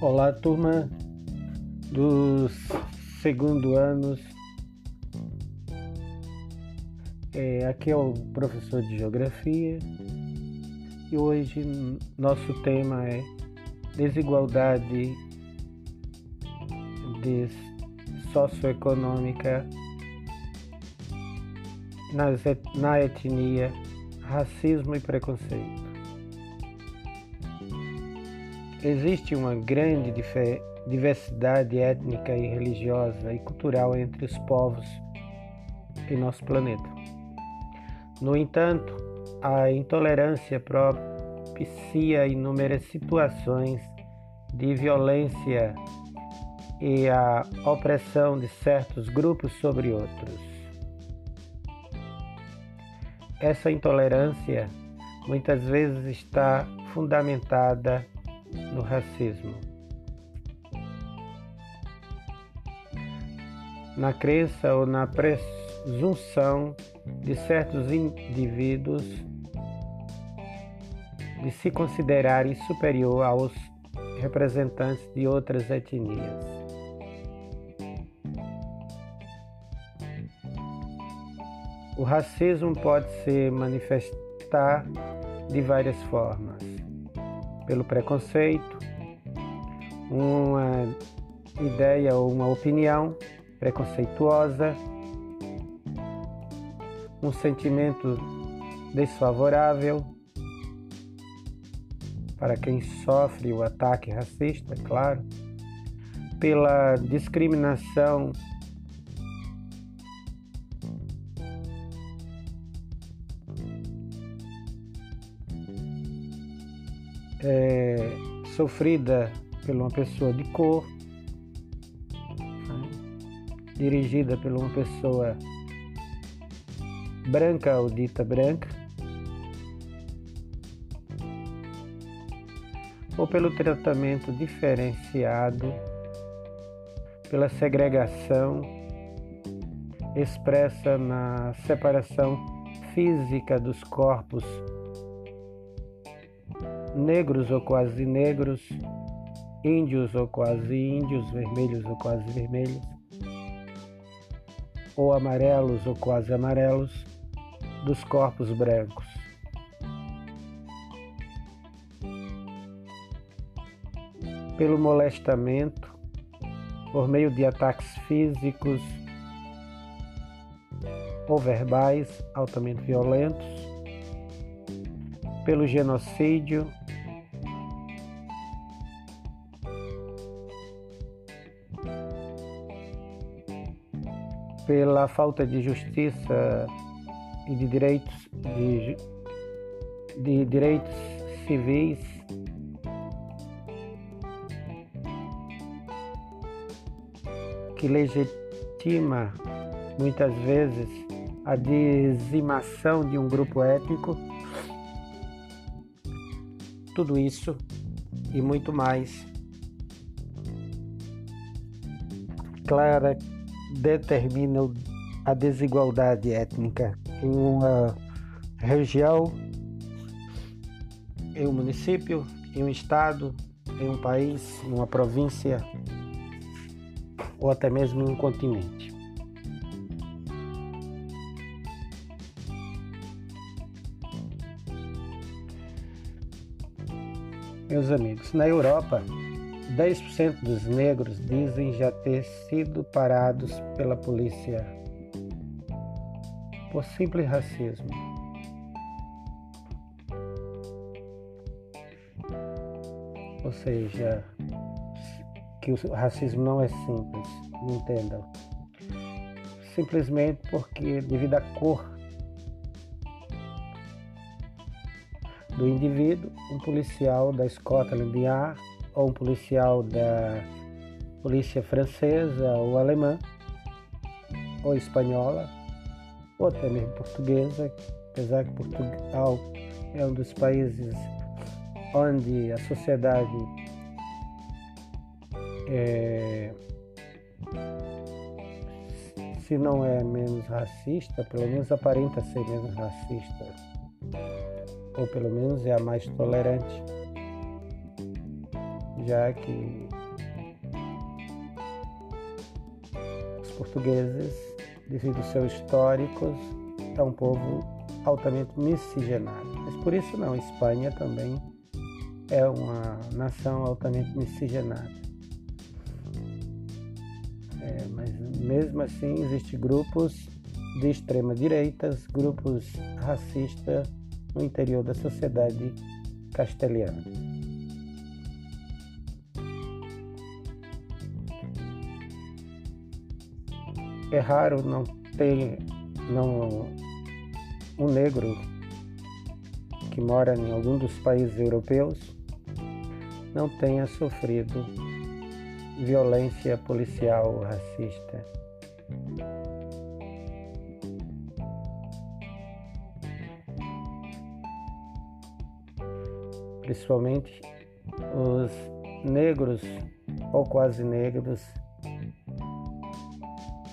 Olá, turma dos segundo anos. É, aqui é o professor de Geografia e hoje nosso tema é desigualdade de socioeconômica na etnia, racismo e preconceito. Existe uma grande diversidade étnica e religiosa e cultural entre os povos em nosso planeta. No entanto, a intolerância propicia inúmeras situações de violência e a opressão de certos grupos sobre outros. Essa intolerância muitas vezes está fundamentada no racismo. Na crença ou na presunção de certos indivíduos de se considerarem superior aos representantes de outras etnias. O racismo pode se manifestar de várias formas pelo preconceito, uma ideia ou uma opinião preconceituosa, um sentimento desfavorável para quem sofre o ataque racista, é claro, pela discriminação é, sofrida por uma pessoa de cor, né? dirigida por uma pessoa branca ou dita branca, ou pelo tratamento diferenciado, pela segregação expressa na separação física dos corpos negros ou quase negros, índios ou quase índios, vermelhos ou quase vermelhos, ou amarelos ou quase amarelos, dos corpos brancos. Pelo molestamento, por meio de ataques físicos ou verbais altamente violentos, pelo genocídio pela falta de justiça e de direitos de, de direitos civis que legitima muitas vezes a dizimação de um grupo étnico. Tudo isso e muito mais. Clara determina a desigualdade étnica em uma região, em um município, em um estado, em um país, em uma província ou até mesmo em um continente. Meus amigos, na Europa, 10% dos negros dizem já ter sido parados pela polícia por simples racismo. Ou seja, que o racismo não é simples, entendam. Simplesmente porque, devido à cor do indivíduo, um policial da Scotland Yard ou um policial da polícia francesa ou alemã, ou espanhola, ou até mesmo portuguesa, apesar que Portugal é um dos países onde a sociedade é, se não é menos racista, pelo menos aparenta ser menos racista, ou pelo menos é a mais tolerante, já que os portugueses, devido aos seus históricos, é um povo altamente miscigenado. Mas por isso não, Espanha também é uma nação altamente miscigenada. É, mas mesmo assim existem grupos de extrema direita, grupos racistas no interior da sociedade castelhana. É raro não ter não, um negro que mora em algum dos países europeus não tenha sofrido violência policial racista. Principalmente os negros ou quase negros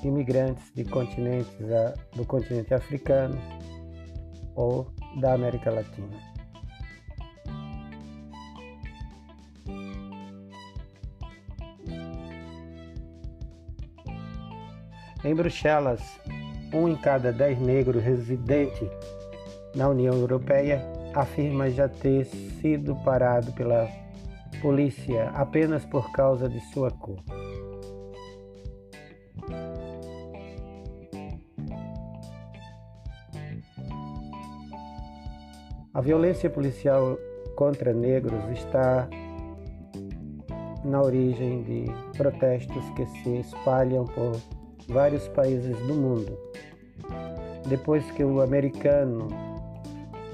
imigrantes de continentes do continente africano ou da América Latina. Em Bruxelas, um em cada dez negros residentes na União Europeia afirma já ter sido parado pela polícia apenas por causa de sua cor. A violência policial contra negros está na origem de protestos que se espalham por vários países do mundo. Depois que o americano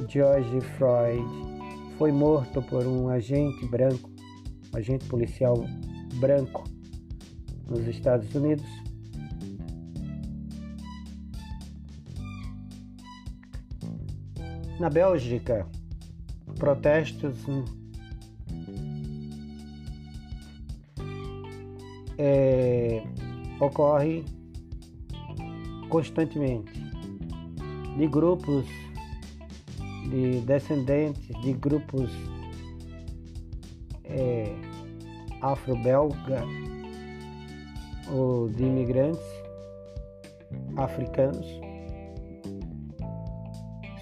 George Floyd foi morto por um agente branco, um agente policial branco nos Estados Unidos, Na Bélgica, protestos é, ocorrem constantemente. De grupos de descendentes de grupos é, afro-belga ou de imigrantes africanos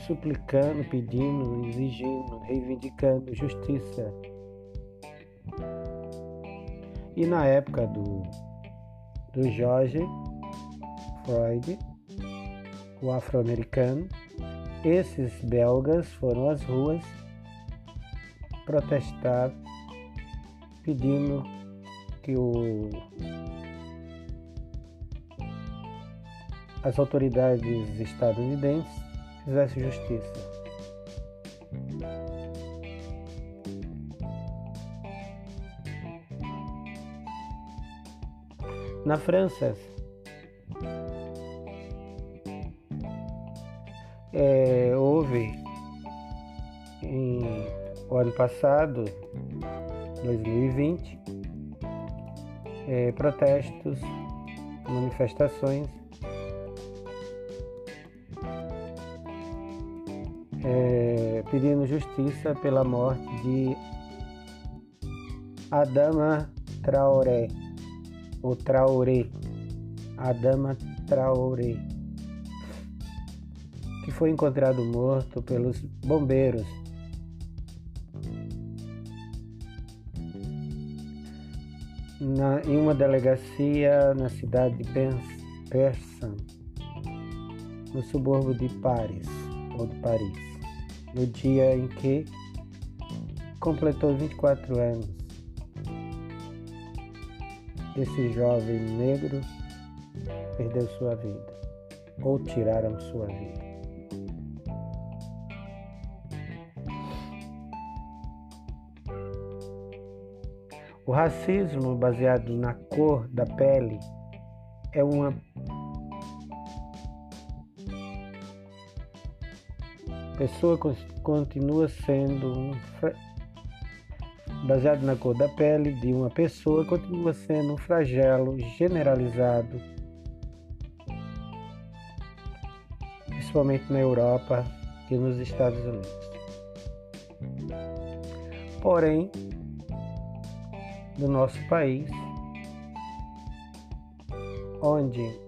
suplicando, pedindo, exigindo, reivindicando justiça. E na época do, do George Floyd, o afro-americano, esses belgas foram às ruas protestar pedindo que o, as autoridades estadunidenses fizesse justiça. Na França, é, houve em, o ano passado, 2020, é, protestos, manifestações. É, pedindo justiça pela morte de Adama Traoré, ou Traoré, Adama Traoré, foi encontrado morto pelos bombeiros na, em uma delegacia na cidade de Persan, no subúrbio de Paris, ou de Paris no dia em que completou 24 anos. Esse jovem negro perdeu sua vida, ou tiraram sua vida. O racismo baseado na cor da pele é uma pessoa continua sendo um baseado na cor da pele de uma pessoa continua sendo um flagelo generalizado principalmente na Europa e nos Estados Unidos. Porém, no nosso país, onde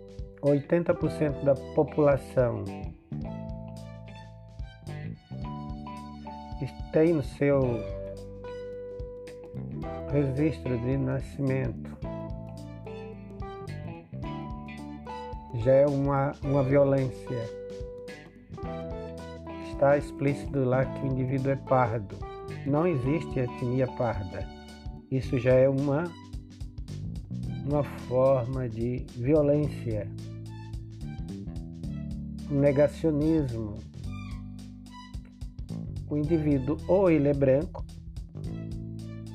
80% da população tem no seu registro de nascimento já é uma, uma violência. Está explícito lá que o indivíduo é pardo. Não existe etnia parda. Isso já é uma, uma forma de violência, um negacionismo. O indivíduo ou ele é branco,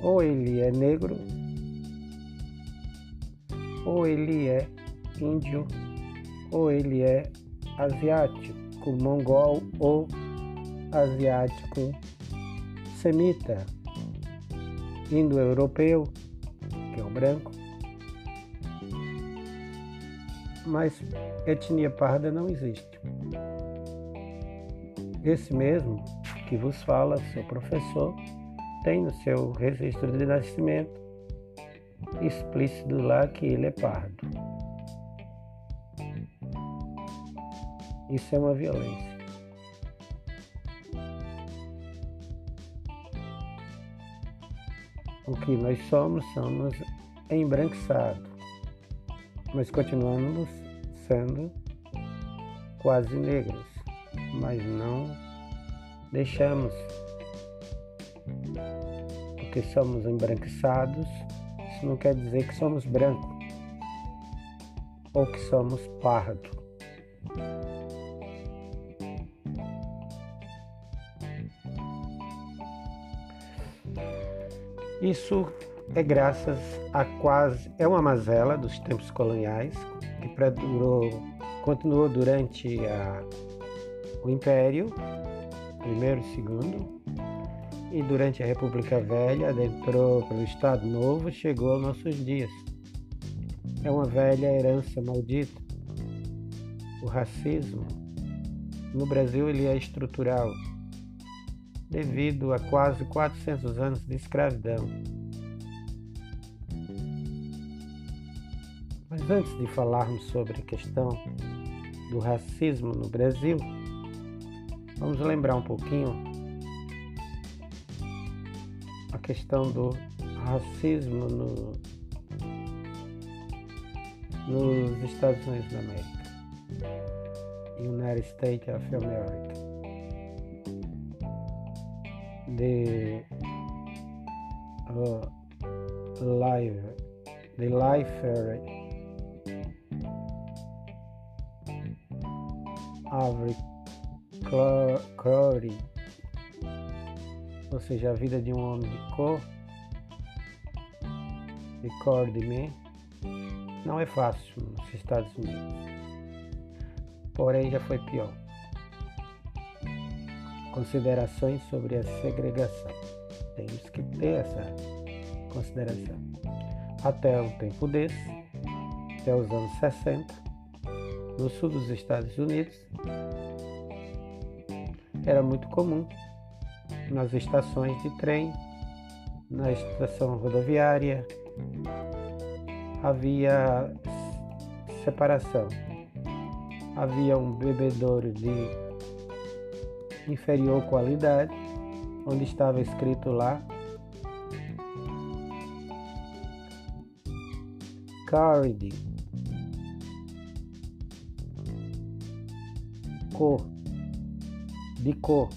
ou ele é negro, ou ele é índio ou ele é asiático, mongol ou asiático semita, indo-europeu, que é o branco. Mas etnia parda não existe. Esse mesmo que vos fala, seu professor, tem no seu registro de nascimento explícito lá que ele é pardo. Isso é uma violência. O que nós somos, somos embranquiçados, mas continuamos sendo quase negros, mas não deixamos, porque somos embranquiçados, isso não quer dizer que somos brancos. Ou que somos pardo. Isso é graças a quase é uma mazela dos tempos coloniais que perdurou, continuou durante a, o Império primeiro e segundo e durante a República Velha adentrou pelo Estado Novo chegou aos nossos dias. É uma velha herança maldita. O racismo no Brasil ele é estrutural devido a quase 400 anos de escravidão. Mas antes de falarmos sobre a questão do racismo no Brasil, vamos lembrar um pouquinho a questão do racismo no, nos Estados Unidos da América, United States of America the uh, live the life árvore Crowley, ou seja, a vida de um homem de cor, de cor de não é fácil nos Estados Unidos. Porém, já foi pior considerações sobre a segregação. Temos que ter essa consideração. Até um tempo desse, até os anos 60, no sul dos Estados Unidos, era muito comum nas estações de trem, na estação rodoviária, havia separação. Havia um bebedouro de inferior qualidade, onde estava escrito lá. Carried cor. De cor.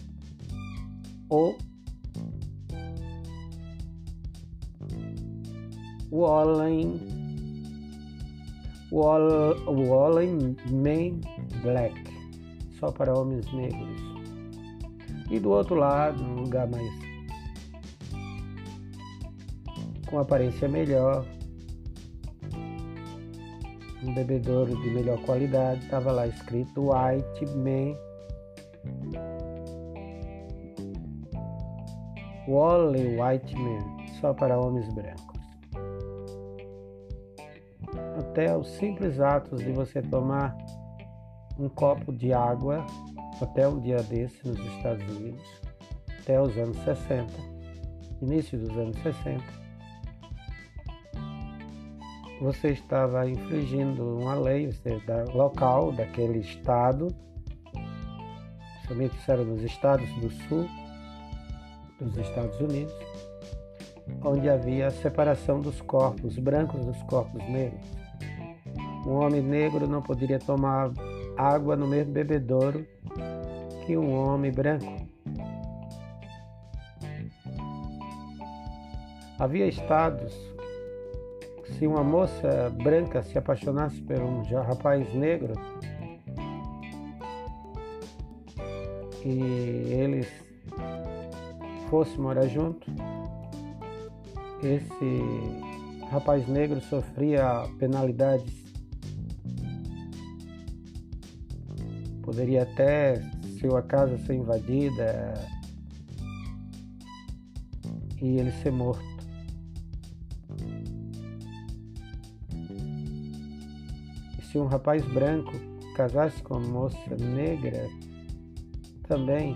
Ou Wallen. Wallen Man Black. Só para homens negros e do outro lado, um lugar mais com aparência melhor, um bebedouro de melhor qualidade, estava lá escrito White Man. Wally White Man, só para homens brancos. Até os simples atos de você tomar um copo de água até um dia desse nos Estados Unidos, até os anos 60, início dos anos 60, você estava infringindo uma lei da, local daquele estado, somente isso era nos estados do sul dos Estados Unidos, onde havia a separação dos corpos brancos dos corpos negros. Um homem negro não poderia tomar água no mesmo bebedouro que um homem branco. Havia estados se uma moça branca se apaixonasse por um rapaz negro e eles fossem morar junto, esse rapaz negro sofria penalidades. Poderia até sua casa ser invadida e ele ser morto. E se um rapaz branco casasse com uma moça negra, também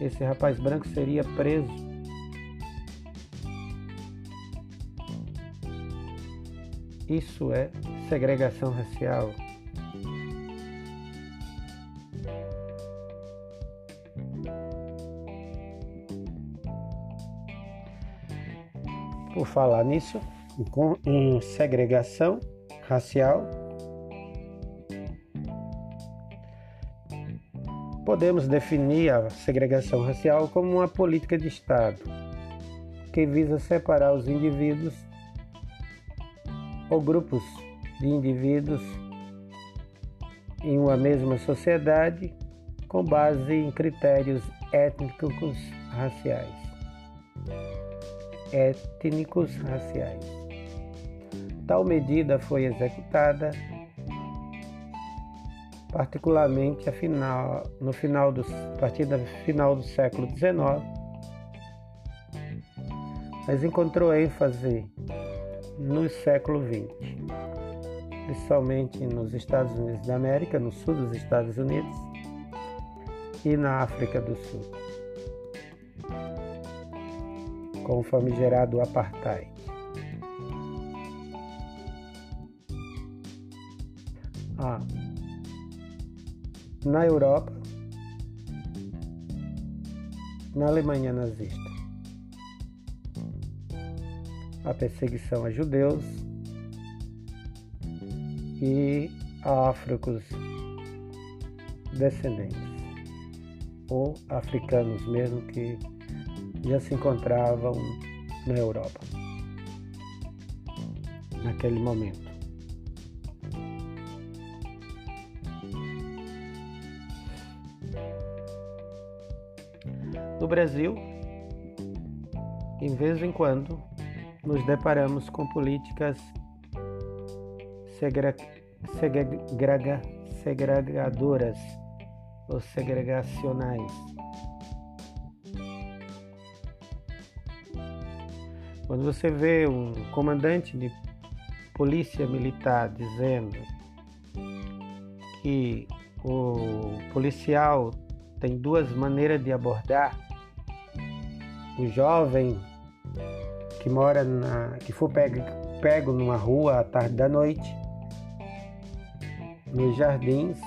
esse rapaz branco seria preso Isso é segregação racial. Falar nisso, em segregação racial, podemos definir a segregação racial como uma política de Estado que visa separar os indivíduos ou grupos de indivíduos em uma mesma sociedade com base em critérios étnicos raciais. Étnicos raciais. Tal medida foi executada particularmente final, no final do, a partir do final do século XIX, mas encontrou ênfase no século XX, principalmente nos Estados Unidos da América, no sul dos Estados Unidos e na África do Sul, com o famigerado apartheid. Na Europa, na Alemanha nazista. A perseguição a judeus. E a áfricos descendentes, ou africanos mesmo que já se encontravam na Europa naquele momento. No Brasil, em vez em quando, nos deparamos com políticas segrega, segregadoras ou segregacionais. Quando você vê um comandante de polícia militar dizendo que o policial tem duas maneiras de abordar o jovem que mora na. que for pego, pego numa rua à tarde da noite, nos jardins,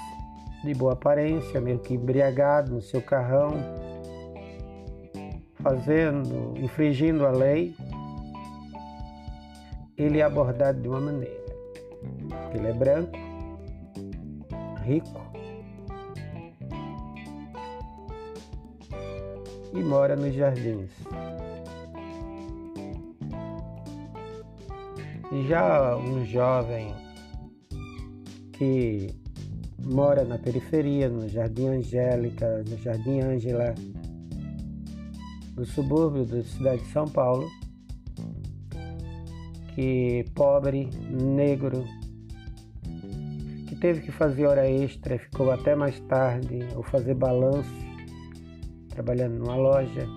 de boa aparência, meio que embriagado no seu carrão, fazendo, infringindo a lei, ele é abordado de uma maneira. Ele é branco, rico e mora nos jardins. Já um jovem que mora na periferia, no Jardim Angélica, no Jardim Ângela, no subúrbio da cidade de São Paulo, que pobre, negro, que teve que fazer hora extra, ficou até mais tarde, ou fazer balanço, trabalhando numa loja,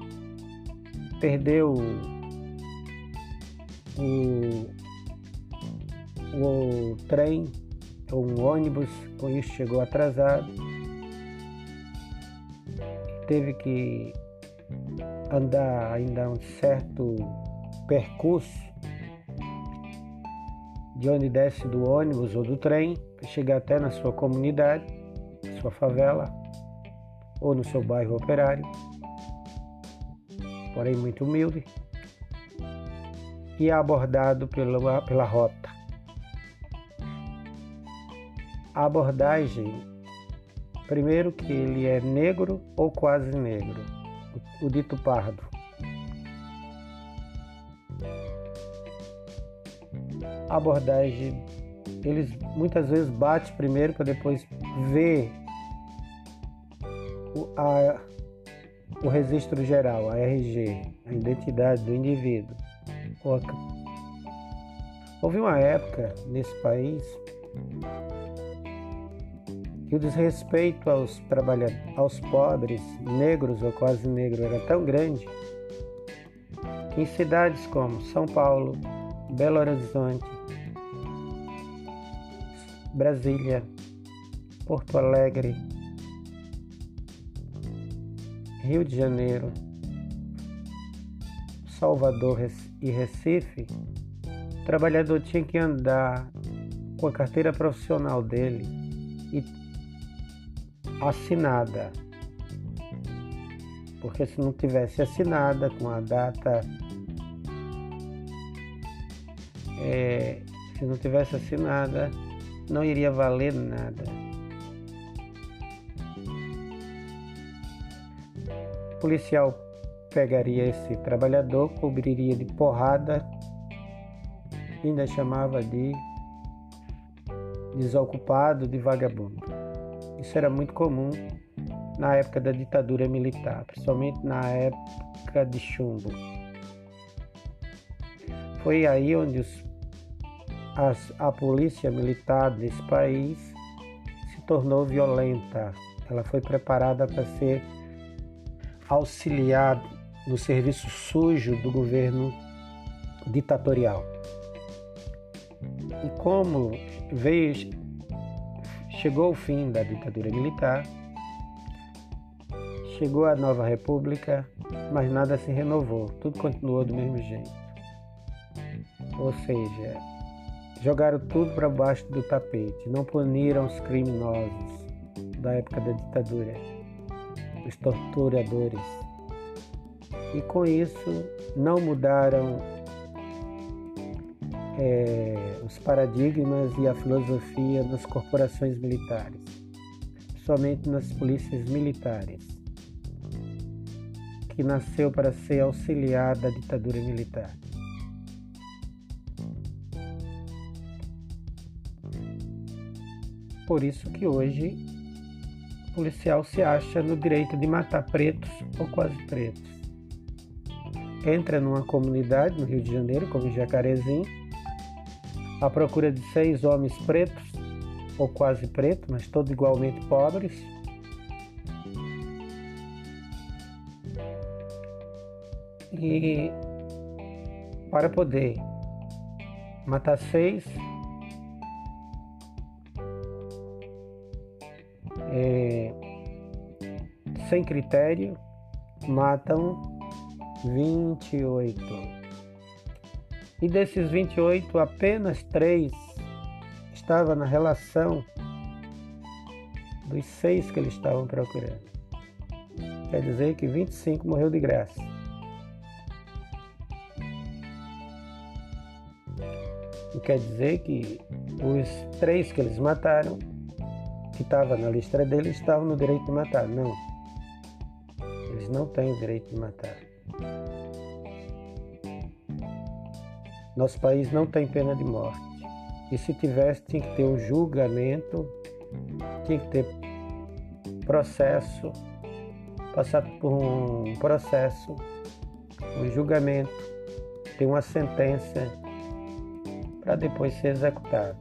perdeu o, o trem ou um ônibus, com isso chegou atrasado. Teve que andar ainda um certo percurso de onde desce do ônibus ou do trem para chegar até na sua comunidade, sua favela ou no seu bairro operário, porém muito humilde, e é abordado pela, pela rota. A abordagem, primeiro que ele é negro ou quase negro, o, o dito pardo. Abordagem, eles muitas vezes bate primeiro para depois ver o, a, o registro geral, a RG, a identidade do indivíduo. Houve uma época nesse país que o desrespeito aos trabalhadores, aos pobres, negros ou quase negros, era tão grande que em cidades como São Paulo, Belo Horizonte, Brasília, Porto Alegre, Rio de Janeiro, Salvador e Recife, o trabalhador tinha que andar com a carteira profissional dele e assinada. Porque se não tivesse assinada com a data, é, se não tivesse assinada, não iria valer nada. O policial pegaria esse trabalhador, cobriria de porrada, ainda chamava de desocupado, de vagabundo. Isso era muito comum na época da ditadura militar, principalmente na época de chumbo. Foi aí onde os, as, a polícia militar desse país se tornou violenta. Ela foi preparada para ser auxiliar no serviço sujo do governo ditatorial. E como veio chegou o fim da ditadura militar, chegou a nova república, mas nada se renovou, tudo continuou do mesmo jeito. Ou seja, jogaram tudo para baixo do tapete, não puniram os criminosos da época da ditadura, os torturadores. E com isso não mudaram é, os paradigmas e a filosofia nas corporações militares, somente nas polícias militares, que nasceu para ser auxiliar da ditadura militar. Por isso que hoje o policial se acha no direito de matar pretos ou quase pretos. Entra numa comunidade no Rio de Janeiro, como Jacarezinho, à procura de seis homens pretos, ou quase pretos, mas todos igualmente pobres. E para poder matar seis, sem critério, matam 28. E desses 28, apenas três estava na relação dos seis que eles estavam procurando. Quer dizer que 25 morreu de graça. E quer dizer que os três que eles mataram, que estavam na lista deles, estavam no direito de matar. Não. Não têm o direito de matar. Nosso país não tem pena de morte. E se tivesse, tinha que ter um julgamento, tinha que ter processo, passar por um processo, um julgamento, ter uma sentença para depois ser executado.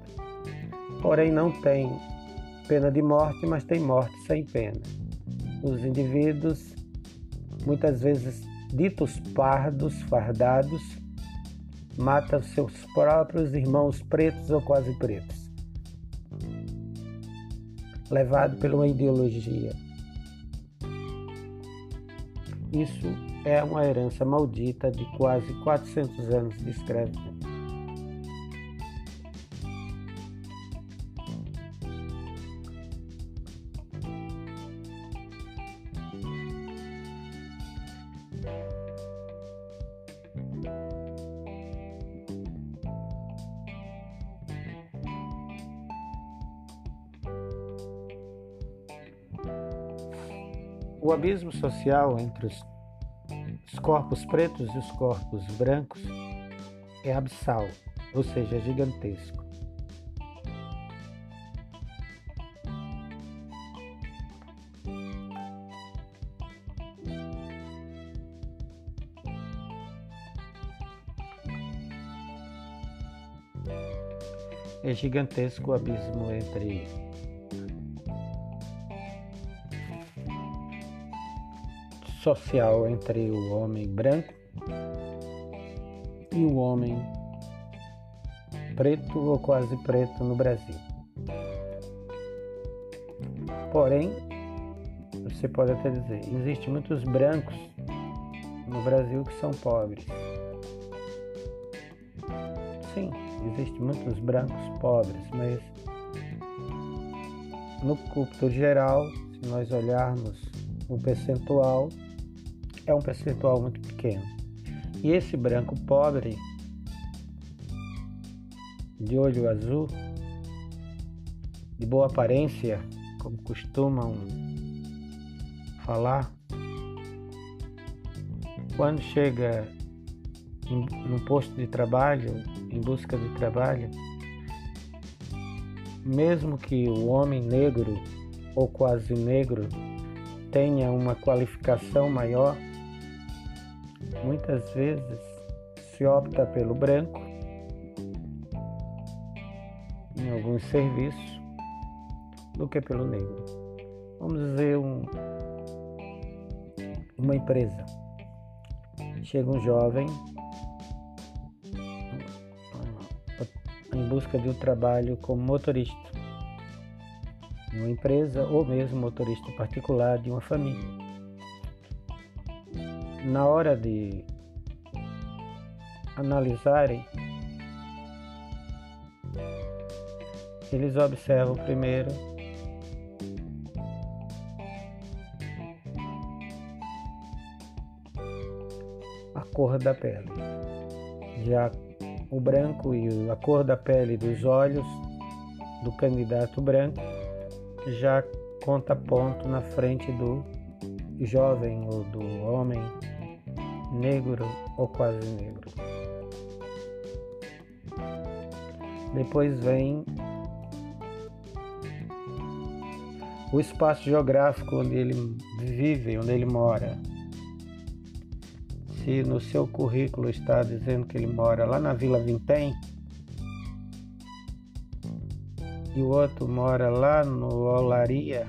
Porém, não tem pena de morte, mas tem morte sem pena. Os indivíduos, muitas vezes ditos pardos, fardados, mata seus próprios irmãos pretos ou quase pretos. Levado por uma ideologia. Isso é uma herança maldita de quase 400 anos de escravidão. Abismo social entre os, os corpos pretos e os corpos brancos é abissal, ou seja, gigantesco. É gigantesco o abismo entre social entre o homem branco e o homem preto ou quase preto no Brasil. Porém, você pode até dizer, existem muitos brancos no Brasil que são pobres. Sim, existem muitos brancos pobres, mas no culto geral, se nós olharmos o percentual, é um percentual muito pequeno. E esse branco pobre, de olho azul, de boa aparência, como costumam falar, quando chega num posto de trabalho, em busca de trabalho, mesmo que o homem negro ou quase negro tenha uma qualificação maior, muitas vezes se opta pelo branco em alguns serviços do que pelo negro. Vamos dizer um, uma empresa. Chega um jovem em busca de um trabalho como motorista em uma empresa ou mesmo motorista particular de uma família na hora de analisarem, eles observam primeiro a cor da pele. Já o branco e a cor da pele dos olhos do candidato branco já conta ponto na frente do jovem ou do homem negro ou quase negro. Depois vem o espaço geográfico onde ele vive, onde ele mora. Se no seu currículo está dizendo que ele mora lá na Vila Vintém e o outro mora lá no Olaria,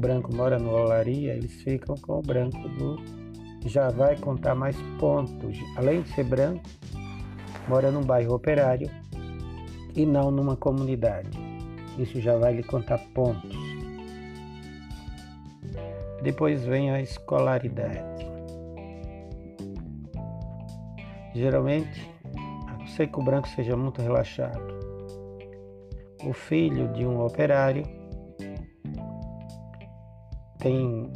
branco mora no Olaria, eles ficam com o branco do. Já vai contar mais pontos. Além de ser branco, mora num bairro operário e não numa comunidade. Isso já vai lhe contar pontos. Depois vem a escolaridade. Geralmente, a não ser que o branco seja muito relaxado, o filho de um operário tem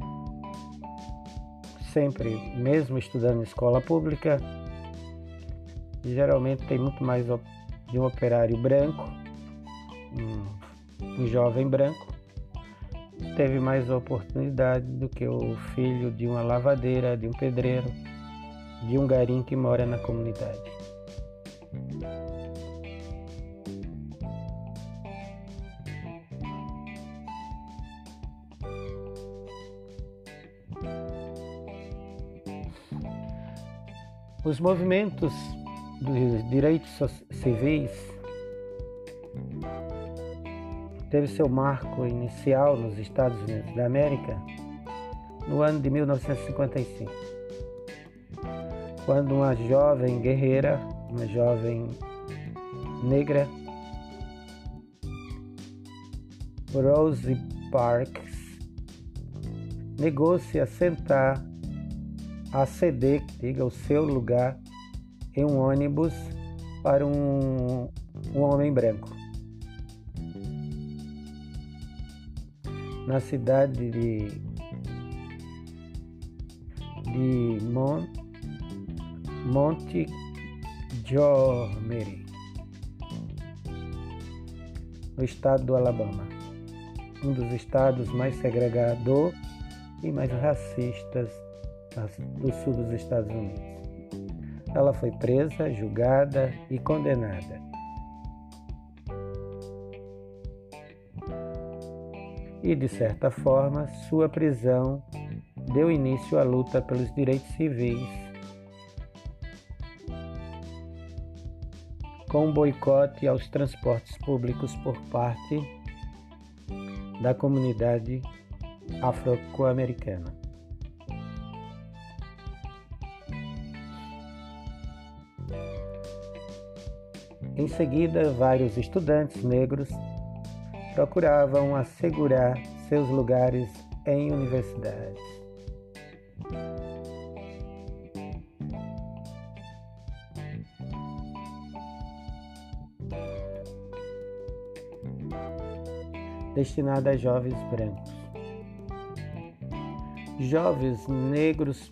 sempre, mesmo estudando em escola pública, geralmente tem muito mais de um operário branco, um, um jovem branco, teve mais oportunidade do que o filho de uma lavadeira, de um pedreiro, de um garim que mora na comunidade. Os movimentos dos direitos civis. Teve seu marco inicial nos Estados Unidos da América no ano de 1955, quando uma jovem guerreira, uma jovem negra, Rose Parks, negou-se a sentar a ceder, diga, o seu lugar em um ônibus para um, um homem branco. Na cidade de, de Mon, Monte Giomeri. no estado do Alabama, um dos estados mais segregador e mais racistas do sul dos Estados Unidos. Ela foi presa, julgada e condenada. E, de certa forma, sua prisão deu início à luta pelos direitos civis, com um boicote aos transportes públicos por parte da comunidade afro-americana. Em seguida, vários estudantes negros procuravam assegurar seus lugares em universidades. Destinada a jovens brancos. Jovens negros,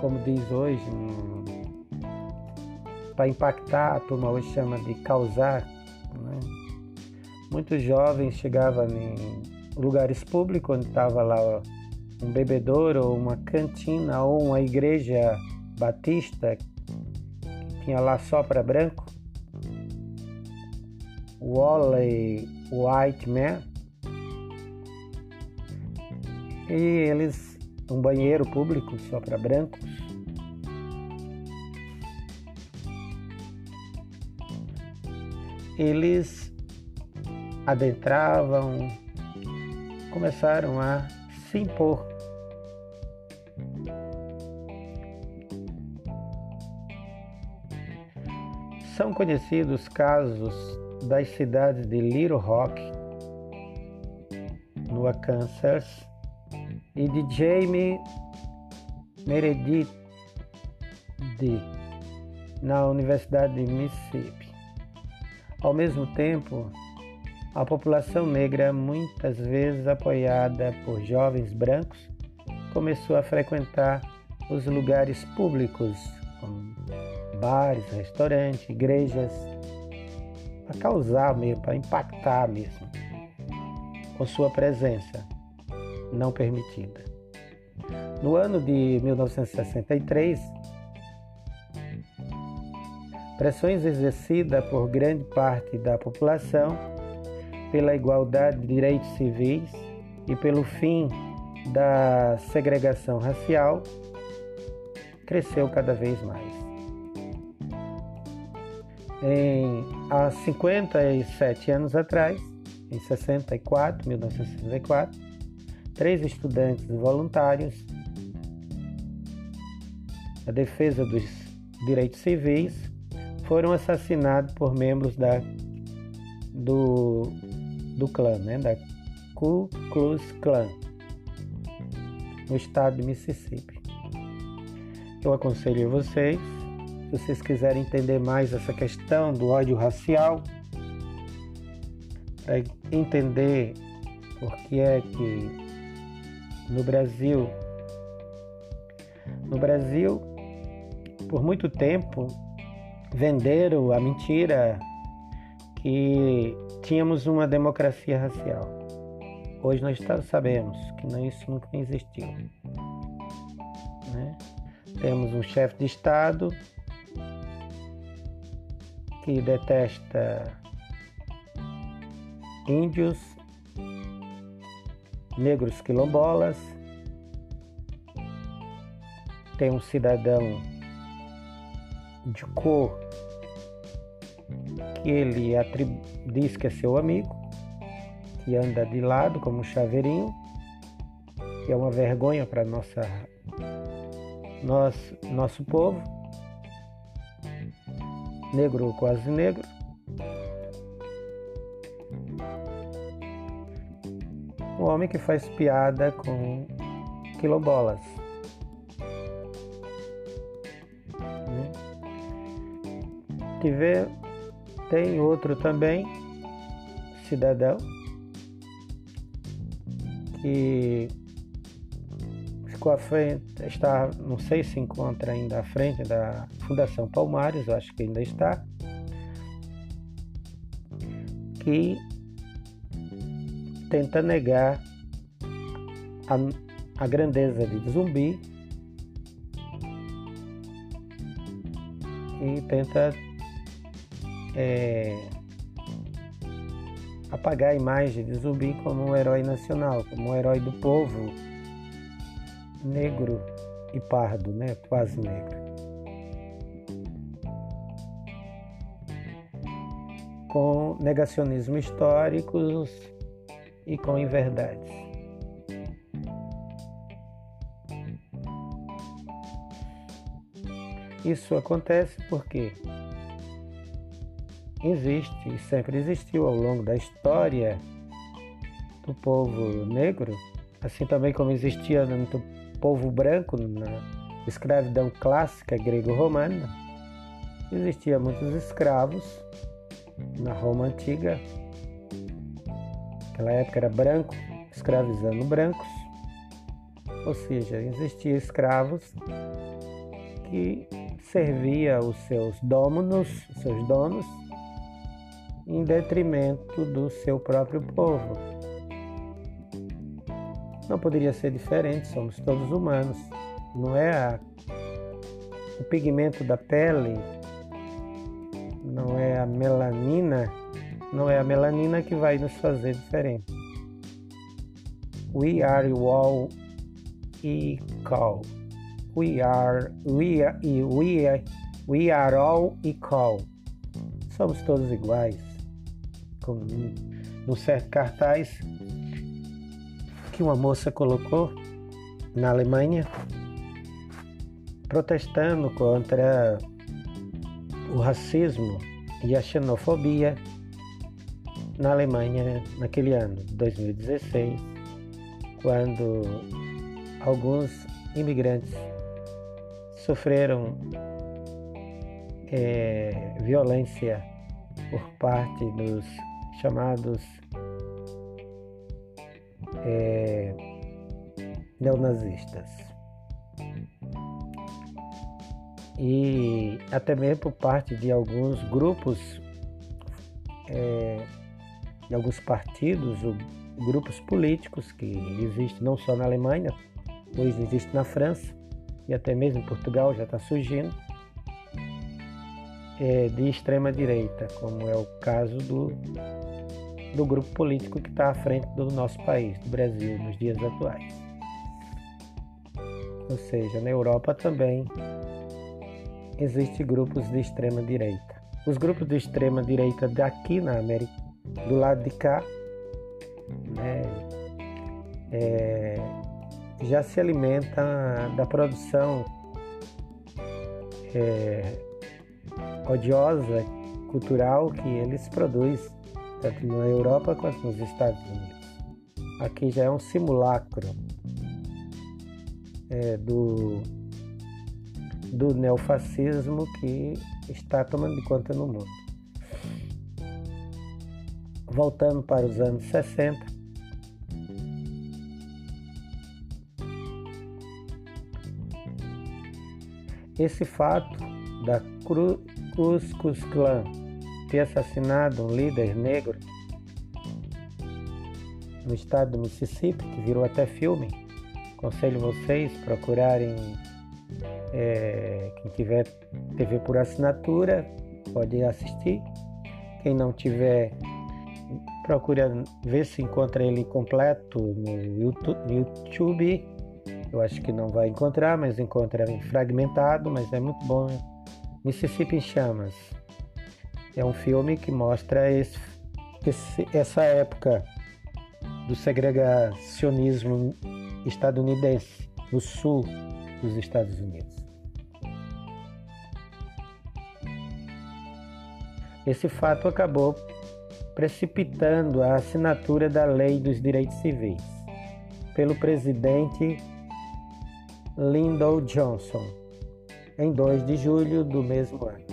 como diz hoje, para impactar, a turma hoje chama de causar. Né? Muitos jovens chegavam em lugares públicos, onde estava lá um bebedouro, ou uma cantina, ou uma igreja batista, que tinha lá só para branco. Wally White Man. E eles, um banheiro público só para brancos. Eles adentravam, começaram a se impor. São conhecidos casos das cidades de Little Rock, no Arkansas, e de Jamie Meredith na Universidade de Mississippi. Ao mesmo tempo, a população negra, muitas vezes apoiada por jovens brancos, começou a frequentar os lugares públicos, como bares, restaurantes, igrejas, para causar mesmo, para impactar mesmo, com sua presença não permitida. No ano de 1963, pressões exercidas por grande parte da população pela igualdade de direitos civis e pelo fim da segregação racial cresceu cada vez mais. Em, há 57 anos atrás, em 64, 1964, três estudantes voluntários da defesa dos direitos civis foram assassinados por membros da, do, do clã, né, da Ku Klux Klan, no estado de Mississippi. Eu aconselho vocês, se vocês quiserem entender mais essa questão do ódio racial, para entender por que é que no Brasil, no Brasil, por muito tempo, venderam a mentira que tínhamos uma democracia racial. Hoje nós sabemos que isso nunca existiu. Né? Temos um chefe de Estado que detesta índios, negros quilombolas, tem um cidadão de cor que ele diz que é seu amigo, que anda de lado como um chaveirinho, que é uma vergonha para nossa nosso, nosso povo, negro ou quase negro. Um homem que faz piada com quilombolas. Tiver, tem outro também, cidadão, que ficou à frente, está, não sei se encontra ainda à frente da Fundação Palmares, acho que ainda está, que tenta negar a, a grandeza de Zumbi e tenta é, apagar a imagem de Zumbi como um herói nacional, como um herói do povo negro e pardo, né? quase negro. Com negacionismo históricos e com inverdades. Isso acontece porque existe e sempre existiu ao longo da história do povo negro, assim também como existia no povo branco na escravidão clássica grego-romana, existia muitos escravos na Roma antiga. Naquela época era branco escravizando brancos, ou seja, existia escravos que servia os seus dominos, seus donos, em detrimento do seu próprio povo. Não poderia ser diferente, somos todos humanos. Não é a, o pigmento da pele, não é a melanina, não é a melanina que vai nos fazer diferente. We are all equal. We are, we are, we are, we are all equal. Somos todos iguais. Num certo cartaz que uma moça colocou na Alemanha, protestando contra o racismo e a xenofobia na Alemanha naquele ano, 2016, quando alguns imigrantes sofreram é, violência por parte dos chamados é, neonazistas. E até mesmo por parte de alguns grupos, é, de alguns partidos, grupos políticos que existem não só na Alemanha, hoje existe na França e até mesmo em Portugal já está surgindo, é, de extrema direita, como é o caso do do grupo político que está à frente do nosso país, do Brasil, nos dias atuais. Ou seja, na Europa também existem grupos de extrema direita. Os grupos de extrema direita daqui na América, do lado de cá, né, é, já se alimenta da produção é, odiosa cultural que eles produzem tanto na Europa quanto nos Estados Unidos. Aqui já é um simulacro é, do, do neofascismo que está tomando conta no mundo. Voltando para os anos 60, esse fato da Ku Klux ter assassinado um líder negro no estado do Mississippi, que virou até filme. Aconselho vocês procurarem, é, quem tiver TV por assinatura, pode assistir. Quem não tiver, procure ver se encontra ele completo no YouTube. Eu acho que não vai encontrar, mas encontra fragmentado, mas é muito bom. Mississippi em Chamas. É um filme que mostra esse, esse, essa época do segregacionismo estadunidense no sul dos Estados Unidos. Esse fato acabou precipitando a assinatura da Lei dos Direitos Civis pelo presidente Lyndon Johnson em 2 de julho do mesmo ano.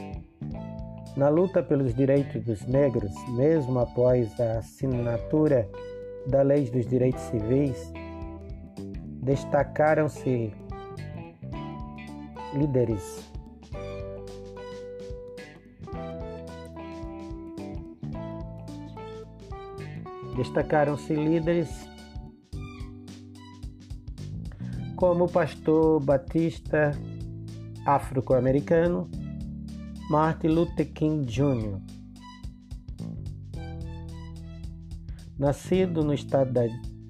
Na luta pelos direitos dos negros, mesmo após a assinatura da Lei dos Direitos Civis, destacaram-se líderes Destacaram-se líderes como o pastor batista afro-americano Martin Luther King Jr. Nascido no estado da,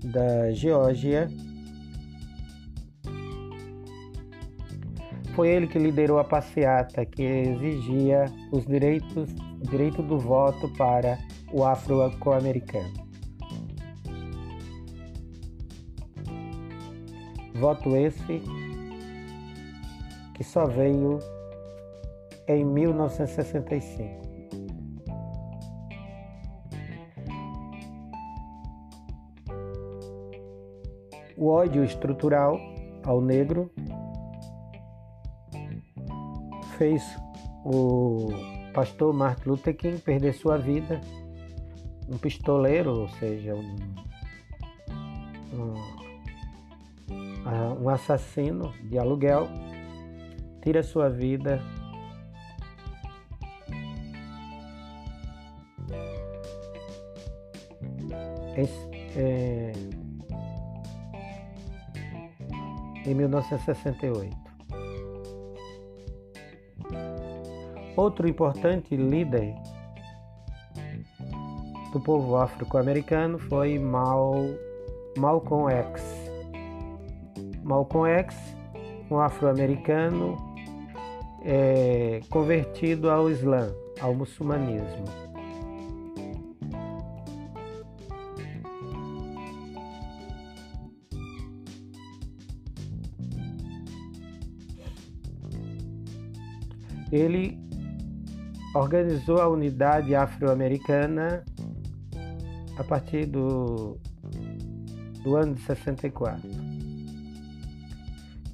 da Geórgia, foi ele que liderou a passeata que exigia os direitos, direito do voto para o afro-americano. Voto esse que só veio em 1965. O ódio estrutural ao negro fez o pastor Martin Luther King perder sua vida, um pistoleiro, ou seja, um, um, um assassino de aluguel, tira sua vida em, é, em 1968. Outro importante líder do povo afro-americano foi Mal, Malcolm X. Malcolm X, um afro-americano é, convertido ao Islã, ao muçulmanismo. Ele organizou a unidade afro-americana a partir do, do ano de 64.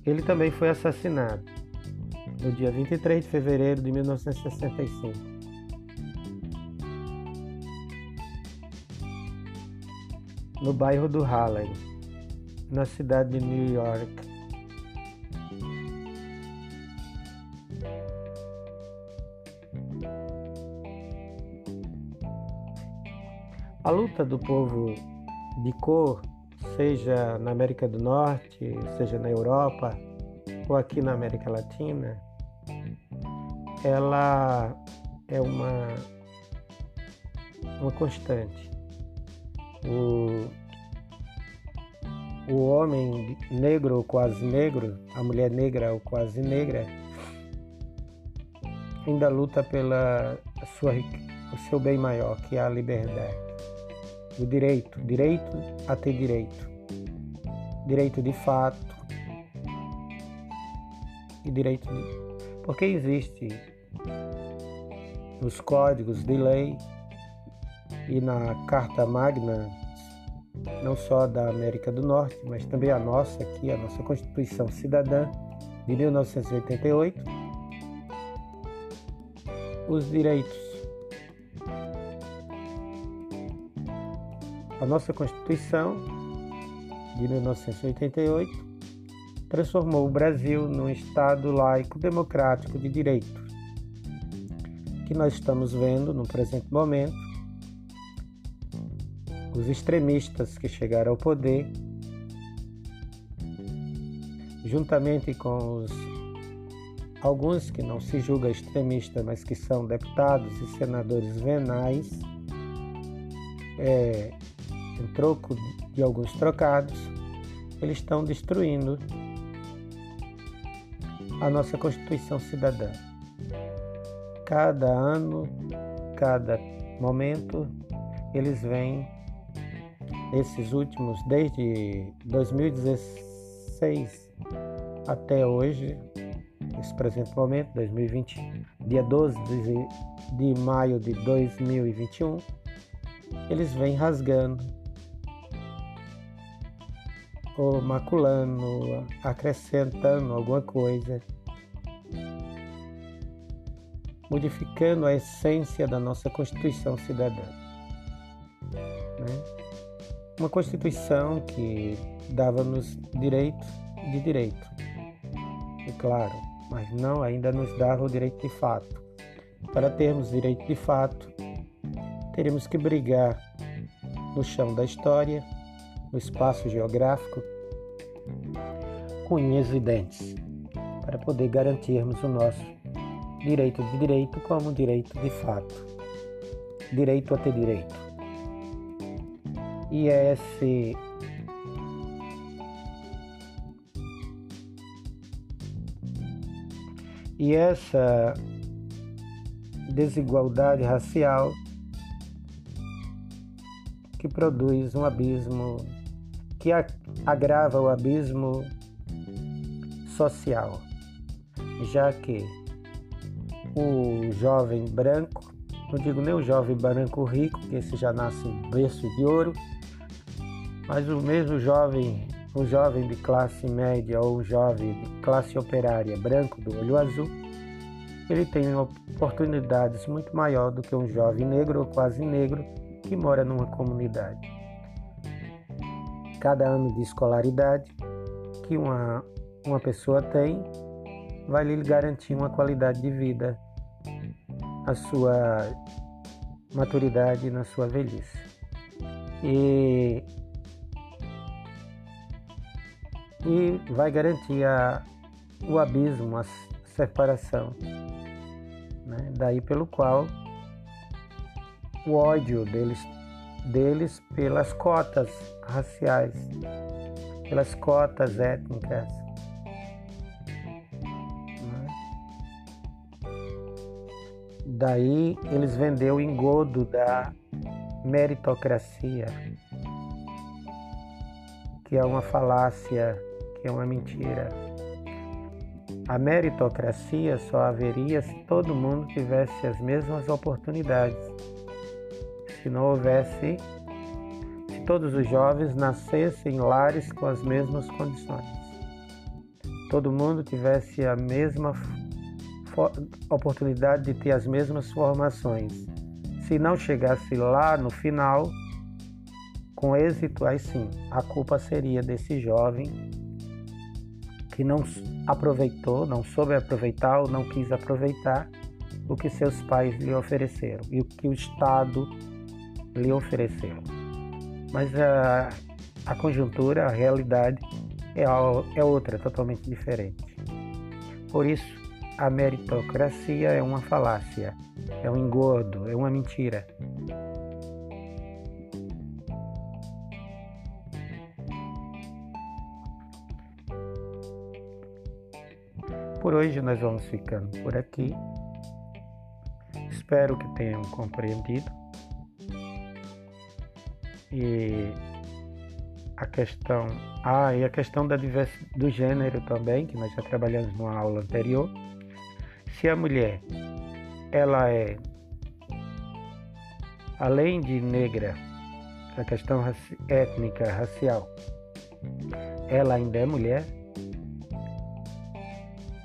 Ele também foi assassinado no dia 23 de fevereiro de 1965. No bairro do Harlem, na cidade de New York. A luta do povo de cor, seja na América do Norte, seja na Europa ou aqui na América Latina, ela é uma, uma constante. O, o homem negro ou quase negro, a mulher negra ou quase negra, ainda luta pela sua, o seu bem maior, que é a liberdade o direito, direito a ter direito, direito de fato e direito de... porque existe nos códigos de lei e na Carta Magna, não só da América do Norte, mas também a nossa aqui, a nossa Constituição Cidadã de 1988, os direitos. A nossa Constituição de 1988 transformou o Brasil num Estado laico democrático de direito, que nós estamos vendo no presente momento. Os extremistas que chegaram ao poder, juntamente com os alguns que não se julgam extremistas, mas que são deputados e senadores venais, é, em troco de alguns trocados, eles estão destruindo a nossa Constituição Cidadã. Cada ano, cada momento, eles vêm, esses últimos, desde 2016 até hoje, nesse presente momento, 2020, dia 12 de, de maio de 2021, eles vêm rasgando ou maculando, acrescentando alguma coisa, modificando a essência da nossa Constituição cidadã. Né? Uma Constituição que dava-nos direito de direito, e claro, mas não ainda nos dava o direito de fato. Para termos direito de fato, teremos que brigar no chão da história, no espaço geográfico, com unhas e dentes, para poder garantirmos o nosso direito de direito como direito de fato, direito a ter direito. E esse e essa desigualdade racial que produz um abismo, que agrava o abismo social, já que o jovem branco, não digo nem o jovem branco rico, que esse já nasce em berço de ouro, mas o mesmo jovem, o jovem de classe média ou o jovem de classe operária branco do olho azul, ele tem oportunidades muito maior do que um jovem negro ou quase negro que mora numa comunidade. Cada ano de escolaridade que uma, uma pessoa tem vai lhe garantir uma qualidade de vida, a sua maturidade na sua velhice. E, e vai garantir a, o abismo, a separação. Né? Daí pelo qual o ódio deles, deles pelas cotas raciais, pelas cotas étnicas. Daí eles vendeu o engodo da meritocracia, que é uma falácia, que é uma mentira. A meritocracia só haveria se todo mundo tivesse as mesmas oportunidades se não houvesse, se todos os jovens nascessem em lares com as mesmas condições. Todo mundo tivesse a mesma oportunidade de ter as mesmas formações. Se não chegasse lá no final, com êxito, aí sim, a culpa seria desse jovem que não aproveitou, não soube aproveitar ou não quis aproveitar o que seus pais lhe ofereceram e o que o Estado lhe ofereceram. Mas a, a conjuntura, a realidade é, é outra, totalmente diferente. Por isso, a meritocracia é uma falácia, é um engordo, é uma mentira. Por hoje nós vamos ficando por aqui. Espero que tenham compreendido e a questão ah e a questão da do gênero também que nós já trabalhamos numa aula anterior. Se a mulher ela é além de negra a questão raci étnica racial ela ainda é mulher?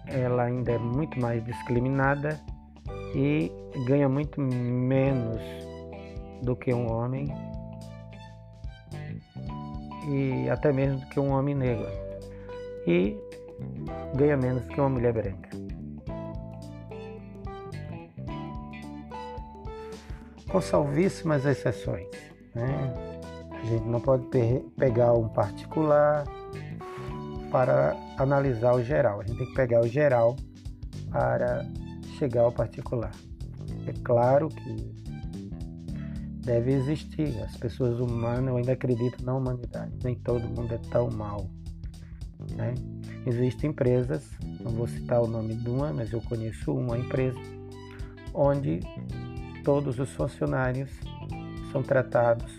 Ela ainda é muito mais discriminada e ganha muito menos do que um homem e até mesmo do que um homem negro e ganha menos que uma mulher branca. Com salvíssimas exceções. Né? A gente não pode pegar um particular para analisar o geral. A gente tem que pegar o geral para chegar ao particular. É claro que deve existir. As pessoas humanas, eu ainda acredito na humanidade. Nem todo mundo é tão mal. Né? Existem empresas, não vou citar o nome de uma, mas eu conheço uma empresa, onde todos os funcionários são tratados,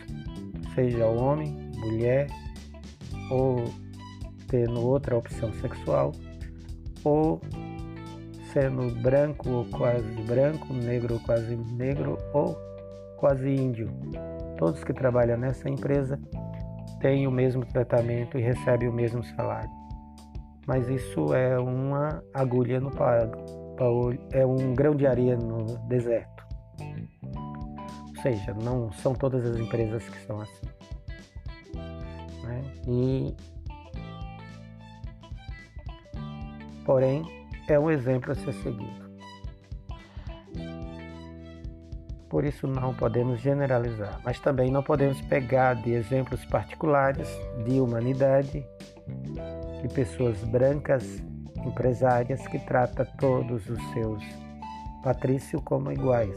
seja homem, mulher, ou tendo outra opção sexual, ou sendo branco ou quase branco, negro ou quase negro, ou quase índio. Todos que trabalham nessa empresa têm o mesmo tratamento e recebem o mesmo salário. Mas isso é uma agulha no pago, é um grão de areia no deserto. Ou seja, não são todas as empresas que são assim. Né? E porém é um exemplo a ser seguido. Por isso não podemos generalizar, mas também não podemos pegar de exemplos particulares de humanidade, de pessoas brancas, empresárias que tratam todos os seus patrícios como iguais,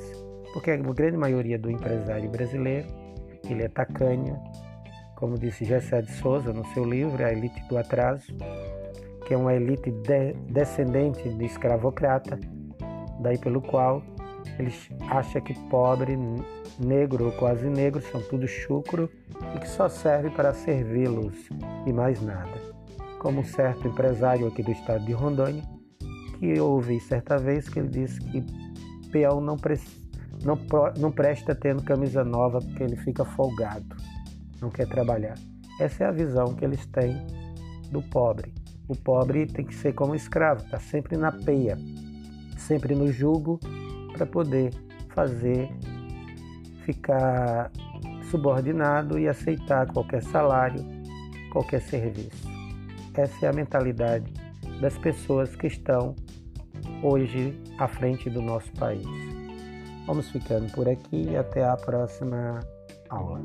porque a grande maioria do empresário brasileiro ele é tacanho, como disse Gessé de Souza no seu livro A Elite do Atraso, que é uma elite de, descendente de escravocrata, daí pelo qual eles acham que pobre, negro ou quase negro são tudo chucro e que só serve para servi-los e mais nada. Como um certo empresário aqui do estado de Rondônia, que ouvi certa vez que ele disse que peão não, pre não, não presta tendo camisa nova porque ele fica folgado, não quer trabalhar. Essa é a visão que eles têm do pobre. O pobre tem que ser como escravo, está sempre na peia, sempre no jugo para poder fazer ficar subordinado e aceitar qualquer salário, qualquer serviço. Essa é a mentalidade das pessoas que estão hoje à frente do nosso país. Vamos ficando por aqui e até a próxima aula.